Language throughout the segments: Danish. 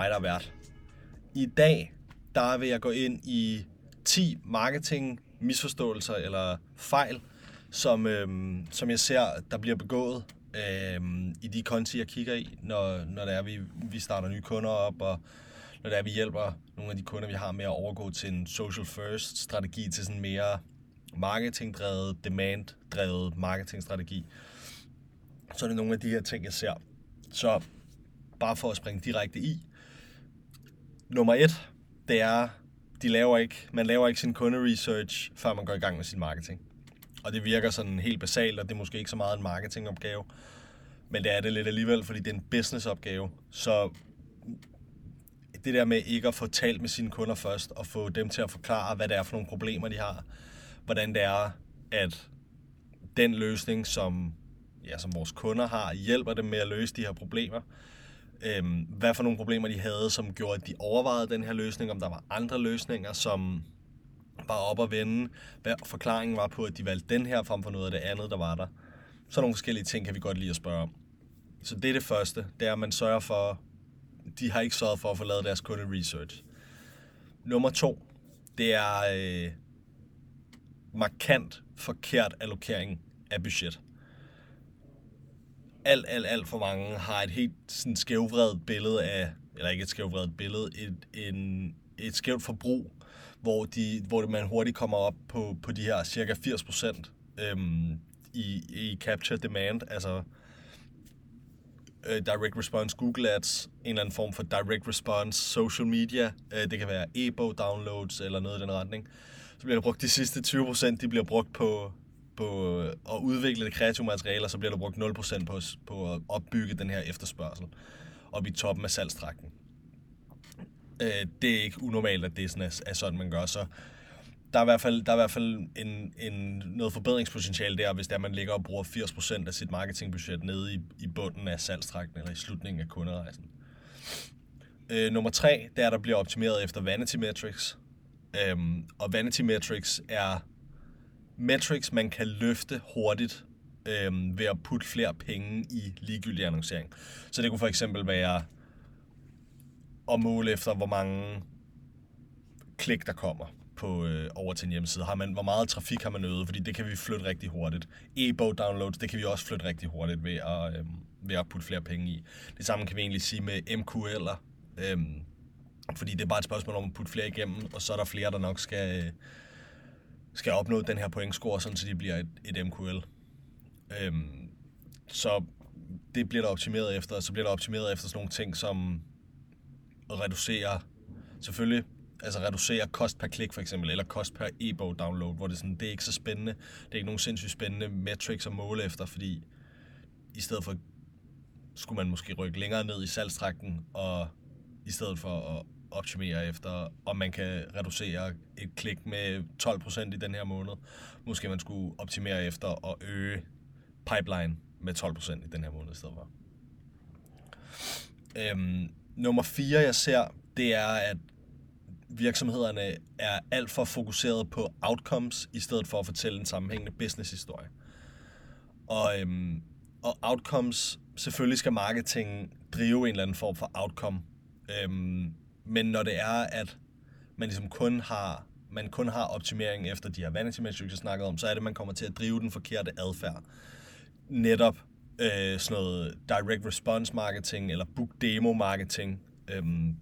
mig, der er vært. I dag, der vil jeg gå ind i 10 marketing misforståelser eller fejl, som, øhm, som jeg ser, der bliver begået øhm, i de konti, jeg kigger i, når, når det er, vi, vi starter nye kunder op, og når det er, vi hjælper nogle af de kunder, vi har med at overgå til en social first strategi, til sådan mere marketingdrevet, demand-drevet marketingstrategi. Så er det nogle af de her ting, jeg ser. Så bare for at springe direkte i. Nummer et, det er, de laver ikke, man laver ikke sin kunderesearch, før man går i gang med sin marketing. Og det virker sådan helt basalt, og det er måske ikke så meget en marketingopgave, men det er det lidt alligevel, fordi det er en businessopgave. Så det der med ikke at få talt med sine kunder først, og få dem til at forklare, hvad det er for nogle problemer, de har, hvordan det er, at den løsning, som, ja, som vores kunder har, hjælper dem med at løse de her problemer. Øhm, hvad for nogle problemer de havde, som gjorde, at de overvejede den her løsning, om der var andre løsninger, som var op at vende, hvad forklaringen var på, at de valgte den her frem for noget af det andet, der var der. Så nogle forskellige ting kan vi godt lide at spørge om. Så det er det første, det er, at man sørger for, de har ikke sørget for at få lavet deres kunde research. Nummer to, det er øh, markant forkert allokering af budget. Alt, alt, alt for mange har et helt sådan skævvredet billede af, eller ikke et skævvredet billede, et, en, et skævt forbrug, hvor, de, hvor man hurtigt kommer op på, på de her cirka 80 procent øhm, i, i capture demand, altså øh, direct response Google Ads, en eller anden form for direct response social media, øh, det kan være e-bog downloads eller noget i den retning, så bliver der brugt de sidste 20 procent, de bliver brugt på, på øh, at udvikle det kreative materiale, og så bliver der brugt 0% på, på at opbygge den her efterspørgsel op i toppen af salgstrakten. Øh, det er ikke unormalt, at det er sådan, er sådan man gør, så der er i hvert fald, der er i hvert fald en, en, noget forbedringspotentiale der, hvis det er, man ligger og bruger 80% af sit marketingbudget nede i, i bunden af salgstrakten eller i slutningen af kunderejsen. Øh, nummer tre, det er, at der bliver optimeret efter vanity metrics. Øhm, og vanity metrics er metrics, man kan løfte hurtigt øh, ved at putte flere penge i ligegyldig annoncering. Så det kunne for eksempel være at måle efter, hvor mange klik, der kommer på, øh, over til en hjemmeside. Har man, hvor meget trafik har man øget? Fordi det kan vi flytte rigtig hurtigt. E-bog downloads, det kan vi også flytte rigtig hurtigt ved at, øh, ved at putte flere penge i. Det samme kan vi egentlig sige med MQL'er. Øh, fordi det er bare et spørgsmål om at putte flere igennem, og så er der flere, der nok skal, øh, skal opnå den her pointscore, sådan så de bliver et, et MQL. Øhm, så det bliver der optimeret efter, så bliver der optimeret efter sådan nogle ting som at reducere selvfølgelig altså reducere kost per klik for eksempel, eller kost per e-bog download, hvor det, sådan, det er ikke så spændende. Det er ikke nogen sindssygt spændende metrics at måle efter, fordi i stedet for skulle man måske rykke længere ned i salgstrakten, og i stedet for at optimere efter, om man kan reducere et klik med 12% i den her måned. Måske man skulle optimere efter at øge pipeline med 12% i den her måned i stedet for. Øhm, nummer 4, jeg ser, det er, at virksomhederne er alt for fokuseret på outcomes, i stedet for at fortælle en sammenhængende business-historie. Og, øhm, og outcomes, selvfølgelig skal marketing drive en eller anden form for outcome. Øhm, men når det er, at man ligesom kun har man kun har optimering efter de her vanity metrics, jeg snakkede om, så er det, at man kommer til at drive den forkerte adfærd. Netop øh, sådan noget direct response marketing eller book demo marketing. Øhm,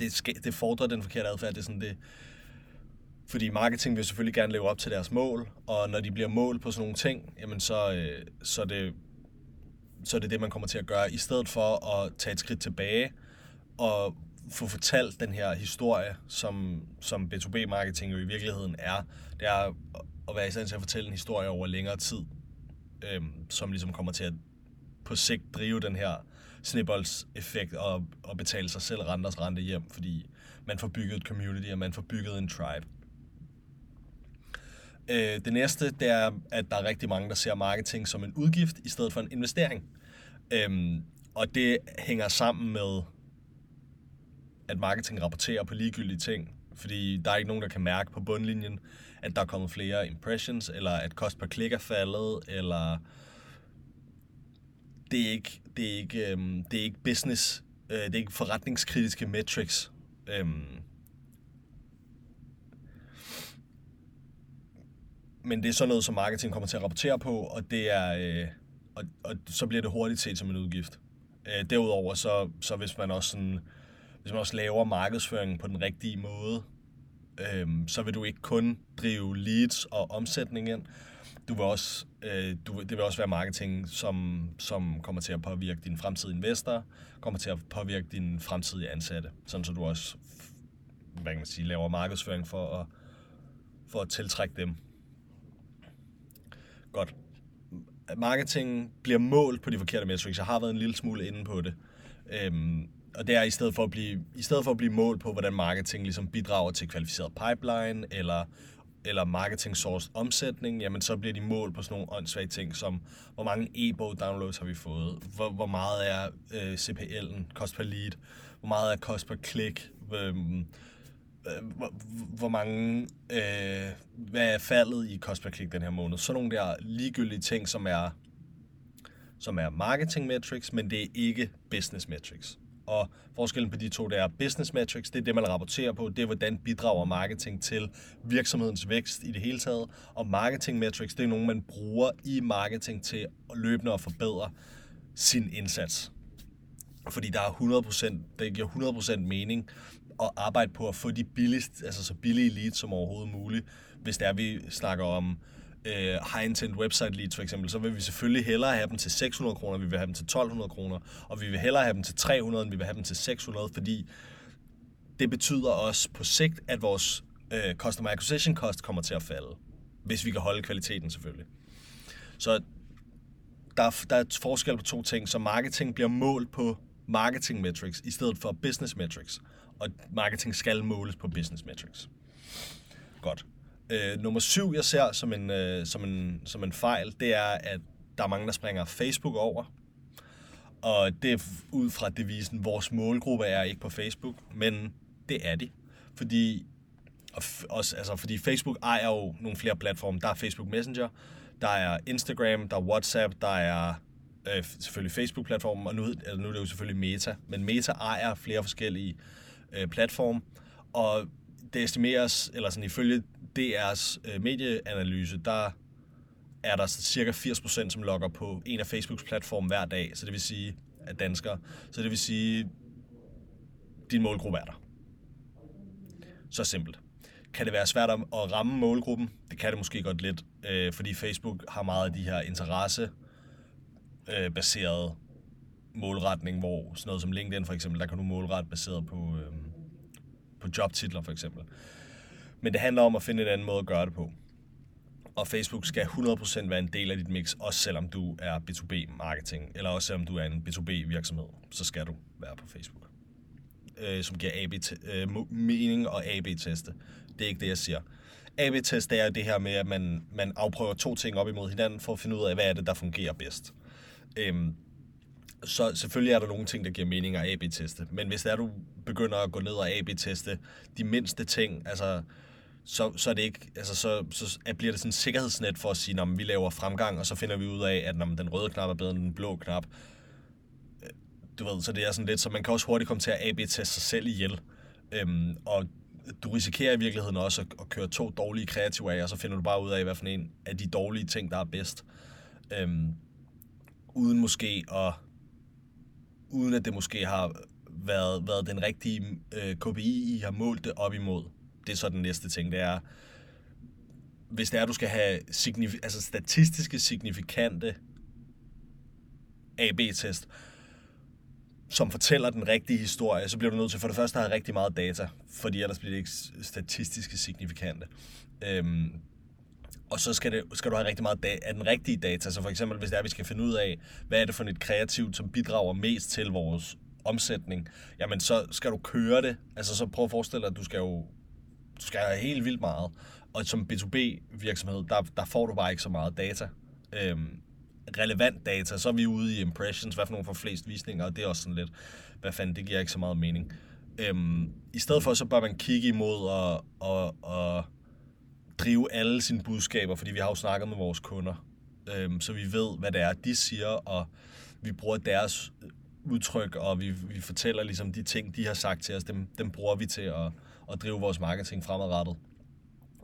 det, skal, det fordrer den forkerte adfærd. Det er sådan det, fordi marketing vil selvfølgelig gerne leve op til deres mål, og når de bliver mål på sådan nogle ting, jamen så, øh, så, det, så er det det, man kommer til at gøre, i stedet for at tage et skridt tilbage og få fortalt den her historie, som, som B2B-marketing jo i virkeligheden er. Det er at være i stand til at fortælle en historie over længere tid, øh, som ligesom kommer til at på sigt drive den her snibboldseffekt og, og betale sig selv renters rente hjem, fordi man får bygget et community, og man får bygget en tribe. Øh, det næste, det er, at der er rigtig mange, der ser marketing som en udgift, i stedet for en investering. Øhm, og det hænger sammen med, at marketing rapporterer på ligegyldige ting, fordi der er ikke nogen, der kan mærke på bundlinjen, at der er kommet flere impressions, eller at kost per klik er faldet, eller det er ikke, det er ikke, øhm, det er ikke business øh, det er ikke forretningskritiske metrics. Øhm, men det er sådan noget, som marketing kommer til at rapportere på, og det er, øh, og, og så bliver det hurtigt set som en udgift. Øh, derudover, så, så hvis man også sådan, hvis man også laver markedsføring på den rigtige måde, øh, så vil du ikke kun drive leads og omsætning ind, du vil også, øh, du, det vil også være marketing, som, som kommer til at påvirke din fremtidige investorer, kommer til at påvirke din fremtidige ansatte, sådan så du også hvad kan man sige, laver markedsføring for at, for at tiltrække dem. Godt. Marketing bliver målt på de forkerte metrics. Jeg har været en lille smule inde på det. Øhm, og det er i stedet for at blive, i stedet for at blive målt på, hvordan marketing ligesom bidrager til kvalificeret pipeline, eller eller marketing source omsætning, jamen så bliver de målt på sådan nogle åndssvage ting, som hvor mange e-bog downloads har vi fået, hvor, hvor meget er øh, CPL'en, cost per lead, hvor meget er cost per klik, øhm, øh, hvor, hvor mange, øh, hvad er faldet i cost per klik den her måned. Sådan nogle der ligegyldige ting, som er, som er marketing metrics, men det er ikke business metrics. Og forskellen på de to, der er business metrics, det er det, man rapporterer på, det er, hvordan bidrager marketing til virksomhedens vækst i det hele taget. Og marketing metrics, det er nogen, man bruger i marketing til at løbende at forbedre sin indsats. Fordi der er 100%, det giver 100% mening at arbejde på at få de billigst, altså så billige leads som overhovedet muligt, hvis det er, vi snakker om øh, high-intent website leads for eksempel, så vil vi selvfølgelig hellere have dem til 600 kroner, vi vil have dem til 1200 kroner, og vi vil hellere have dem til 300, end vi vil have dem til 600, fordi det betyder også på sigt, at vores øh, customer acquisition cost kommer til at falde, hvis vi kan holde kvaliteten selvfølgelig. Så der er, der er forskel på to ting, så marketing bliver målt på marketing metrics i stedet for business metrics, og marketing skal måles på business metrics. Godt. Øh, nummer syv, jeg ser som en, øh, som, en, som en fejl, det er, at der er mange, der springer Facebook over. Og det er ud fra devisen, vores målgruppe er ikke på Facebook, men det er de. Fordi, og også, altså, fordi Facebook ejer jo nogle flere platforme. Der er Facebook Messenger, der er Instagram, der er WhatsApp, der er øh, selvfølgelig Facebook-platformen, og nu, altså nu er det jo selvfølgelig Meta. Men Meta ejer flere forskellige øh, platforme, og det estimeres, eller sådan ifølge DR's øh, medieanalyse, der er der cirka 80%, som logger på en af Facebooks platforme hver dag, så det vil sige, at danskere. Så det vil sige, din målgruppe er der. Så simpelt. Kan det være svært at ramme målgruppen? Det kan det måske godt lidt, øh, fordi Facebook har meget af de her interesse øh, baserede målretning, hvor sådan noget som LinkedIn for eksempel, der kan du målrette baseret på, øh, på jobtitler for eksempel. Men det handler om at finde en anden måde at gøre det på. Og Facebook skal 100% være en del af dit mix, også selvom du er B2B-marketing, eller også selvom du er en B2B-virksomhed, så skal du være på Facebook. Øh, som giver AB øh, mening og AB-teste. Det er ikke det, jeg siger. AB-test er det her med, at man, man afprøver to ting op imod hinanden, for at finde ud af, hvad er det, der fungerer bedst. Øhm, så selvfølgelig er der nogle ting, der giver mening at AB-teste. Men hvis det er, du begynder at gå ned og AB-teste de mindste ting, altså så, så, er det ikke, altså, så, så bliver det sådan en sikkerhedsnet for at sige, at vi laver fremgang, og så finder vi ud af, at når den røde knap er bedre end den blå knap. Øh, du ved, så det er sådan lidt, så man kan også hurtigt komme til at AB-teste sig selv ihjel. Øhm, og du risikerer i virkeligheden også at, at køre to dårlige kreative af, og så finder du bare ud af, hvad for en af de dårlige ting, der er bedst. Øhm, uden måske at uden at det måske har været, været den rigtige øh, KPI, I har målt det op imod det er så den næste ting, det er, hvis det er, du skal have signif- altså statistiske signifikante AB-test, som fortæller den rigtige historie, så bliver du nødt til for det første at have rigtig meget data, fordi ellers bliver det ikke statistiske signifikante. Øhm, og så skal, det, skal du have rigtig meget af den rigtige data. Så for eksempel, hvis det er, at vi skal finde ud af, hvad er det for et kreativt, som bidrager mest til vores omsætning, jamen så skal du køre det. Altså så prøv at forestille dig, at du skal jo du skal have helt vildt meget. Og som B2B-virksomhed, der, der får du bare ikke så meget data. Øhm, relevant data, så er vi ude i impressions, hvad for nogle får flest visninger, og det er også sådan lidt, hvad fanden, det giver ikke så meget mening. Øhm, I stedet for, så bør man kigge imod og, og, og drive alle sine budskaber, fordi vi har jo snakket med vores kunder, øhm, så vi ved, hvad det er, de siger, og vi bruger deres udtryk, og vi, vi fortæller ligesom de ting, de har sagt til os, dem, dem bruger vi til at, at drive vores marketing fremadrettet.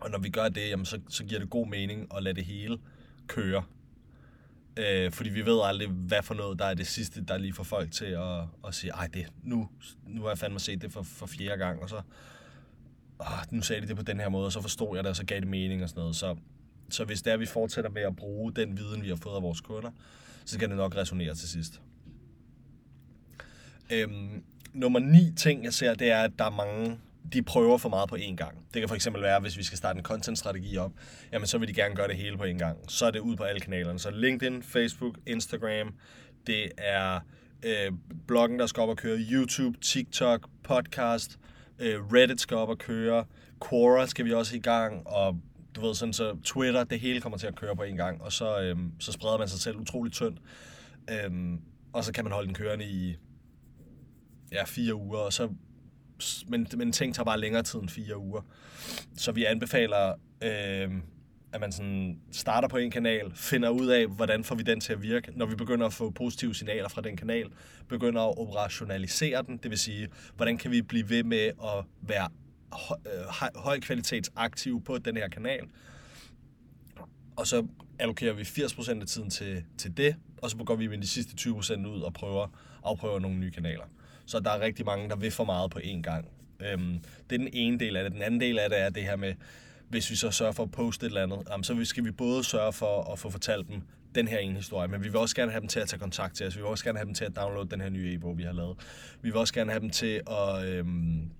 Og når vi gør det, jamen, så, så giver det god mening at lade det hele køre. Øh, fordi vi ved aldrig, hvad for noget, der er det sidste, der lige får folk til at, at sige, ej, det, nu, nu har jeg fandme set det for, for fjerde gang, og så, åh, nu sagde de det på den her måde, og så forstod jeg det, og så gav det mening og sådan noget. Så, så hvis det er, at vi fortsætter med at bruge den viden, vi har fået af vores kunder, så kan det nok resonere til sidst. Øhm, nummer ni ting, jeg ser, det er, at der er mange, de prøver for meget på én gang. Det kan for eksempel være, hvis vi skal starte en content-strategi op, jamen så vil de gerne gøre det hele på én gang. Så er det ud på alle kanalerne. Så LinkedIn, Facebook, Instagram, det er øh, bloggen, der skal op og køre, YouTube, TikTok, podcast, øh, Reddit skal op og køre, Quora skal vi også i gang, og du ved sådan, så Twitter, det hele kommer til at køre på en gang, og så, øhm, så spreder man sig selv utroligt tyndt. Øhm, og så kan man holde den kørende i ja, fire uger, og så, men, men ting tager bare længere tid end fire uger. Så vi anbefaler, øh, at man sådan starter på en kanal, finder ud af, hvordan får vi den til at virke. Når vi begynder at få positive signaler fra den kanal, begynder at operationalisere den, det vil sige, hvordan kan vi blive ved med at være høj, øh, høj kvalitets aktiv på den her kanal. Og så allokerer vi 80% af tiden til, til det, og så går vi med de sidste 20% ud og prøver afprøver nogle nye kanaler. Så der er rigtig mange, der vil for meget på én gang. Øhm, det er den ene del af det. Den anden del af det er det her med, hvis vi så sørger for at poste et eller andet, jamen, så skal vi både sørge for at få fortalt dem den her ene historie, men vi vil også gerne have dem til at tage kontakt til os. Vi vil også gerne have dem til at downloade den her nye e-bog, vi har lavet. Vi vil også gerne have dem til at øhm,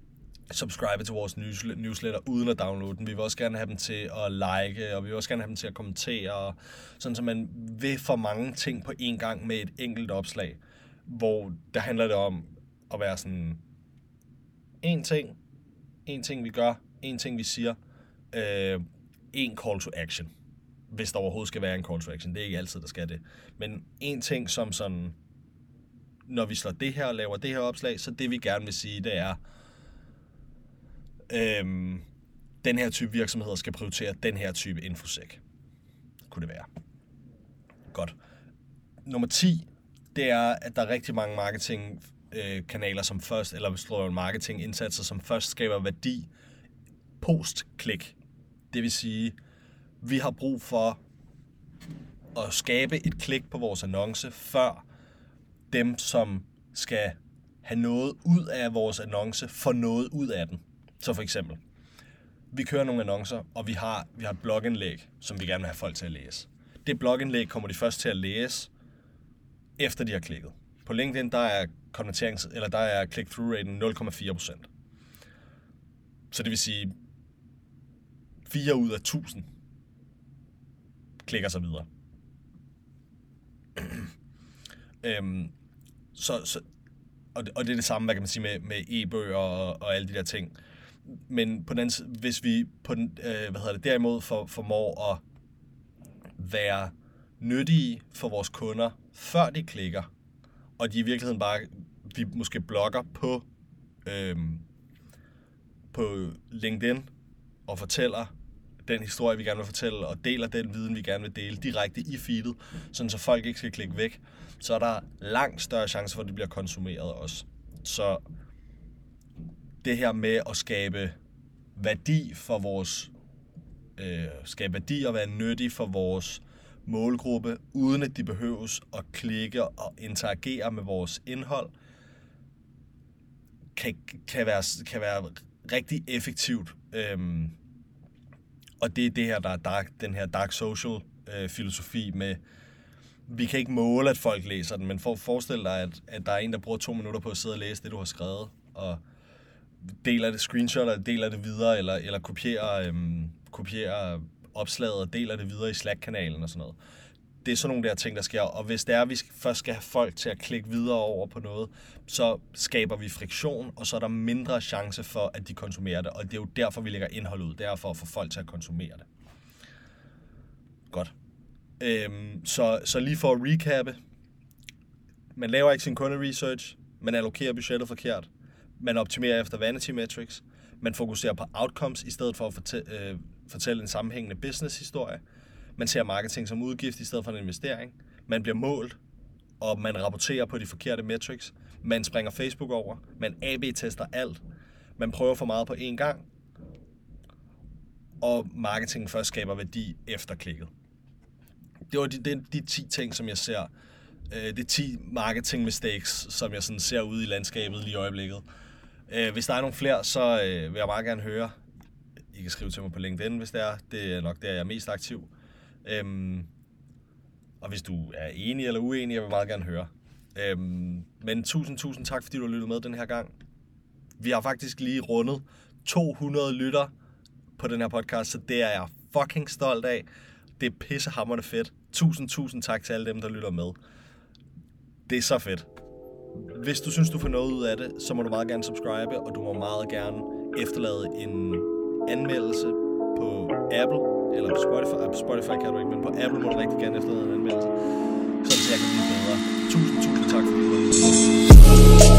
subscribe til vores newsletter uden at downloade den. Vi vil også gerne have dem til at like, og vi vil også gerne have dem til at kommentere, sådan så man vil for mange ting på én gang med et enkelt opslag, hvor der handler det om at være sådan, en ting, en ting vi gør, en ting vi siger, øh, en call to action. Hvis der overhovedet skal være en call to action. Det er ikke altid, der skal det. Men en ting som sådan, når vi slår det her og laver det her opslag, så det vi gerne vil sige, det er, øhm, den her type virksomheder skal prioritere den her type infosæk. Kunne det være. Godt. Nummer 10, det er, at der er rigtig mange marketing øh, kanaler som først, eller slår marketing indsatser, som først skaber værdi post-klik. Det vil sige, vi har brug for at skabe et klik på vores annonce, før dem, som skal have noget ud af vores annonce, får noget ud af den. Så for eksempel, vi kører nogle annoncer, og vi har, vi har et blogindlæg, som vi gerne vil have folk til at læse. Det blogindlæg kommer de først til at læse, efter de har klikket. På LinkedIn, der er konverterings, eller der er click-through raten 0,4%. Så det vil sige, 4 ud af 1000 klikker sig videre. øhm, så, så, og, det, og det er det samme, hvad kan man sige, med, med e-bøger og, og alle de der ting men på den, anden side, hvis vi på den, øh, hvad hedder det, derimod for, formår at være nyttige for vores kunder, før de klikker, og de i virkeligheden bare, vi måske blogger på, øhm, på LinkedIn og fortæller den historie, vi gerne vil fortælle, og deler den viden, vi gerne vil dele direkte i feedet, sådan så folk ikke skal klikke væk, så er der langt større chance for, at det bliver konsumeret også. Så det her med at skabe værdi for vores øh, skabe værdi og være nyttig for vores målgruppe, uden at de behøves at klikke og interagere med vores indhold, kan, kan, være, kan være rigtig effektivt. Øhm, og det er det her, der er dark, den her dark social øh, filosofi med, vi kan ikke måle, at folk læser den, men for forestil dig, at, at der er en, der bruger to minutter på at sidde og læse det, du har skrevet, og deler det, screenshotter deler det videre, eller, eller kopierer, øhm, kopierer opslaget og deler det videre i Slack-kanalen og sådan noget. Det er sådan nogle der ting, der sker. Og hvis det er, at vi først skal have folk til at klikke videre over på noget, så skaber vi friktion, og så er der mindre chance for, at de konsumerer det. Og det er jo derfor, vi lægger indhold ud. Det er for at få folk til at konsumere det. Godt. Øhm, så, så lige for at recappe. Man laver ikke sin kunde-research. Man allokerer budgettet forkert man optimerer efter vanity metrics, man fokuserer på outcomes i stedet for at fortæ- øh, fortælle en sammenhængende business-historie, man ser marketing som udgift i stedet for en investering, man bliver målt og man rapporterer på de forkerte metrics. Man springer Facebook over. Man AB-tester alt. Man prøver for meget på én gang. Og marketingen først skaber værdi efter klikket. Det var de, de, de 10 ting, som jeg ser. Øh, det er 10 marketing mistakes, som jeg sådan ser ude i landskabet lige i øjeblikket. Øh, hvis der er nogle flere, så øh, vil jeg meget gerne høre. I kan skrive til mig på LinkedIn, hvis det er. Det er nok der, jeg er mest aktiv. Øhm, og hvis du er enig eller uenig, jeg vil meget gerne høre. Øhm, men tusind, tusind tak, fordi du har lyttet med den her gang. Vi har faktisk lige rundet 200 lytter på den her podcast, så det er jeg fucking stolt af. Det er pissehammerende fedt. Tusind, tusind tak til alle dem, der lytter med. Det er så fedt. Hvis du synes, du får noget ud af det, så må du meget gerne subscribe, og du må meget gerne efterlade en anmeldelse på Apple, eller på Spotify. På Spotify kan du ikke, men på Apple må du rigtig gerne efterlade en anmeldelse, så jeg kan blive bedre. Tusind, tusind tak, fordi du.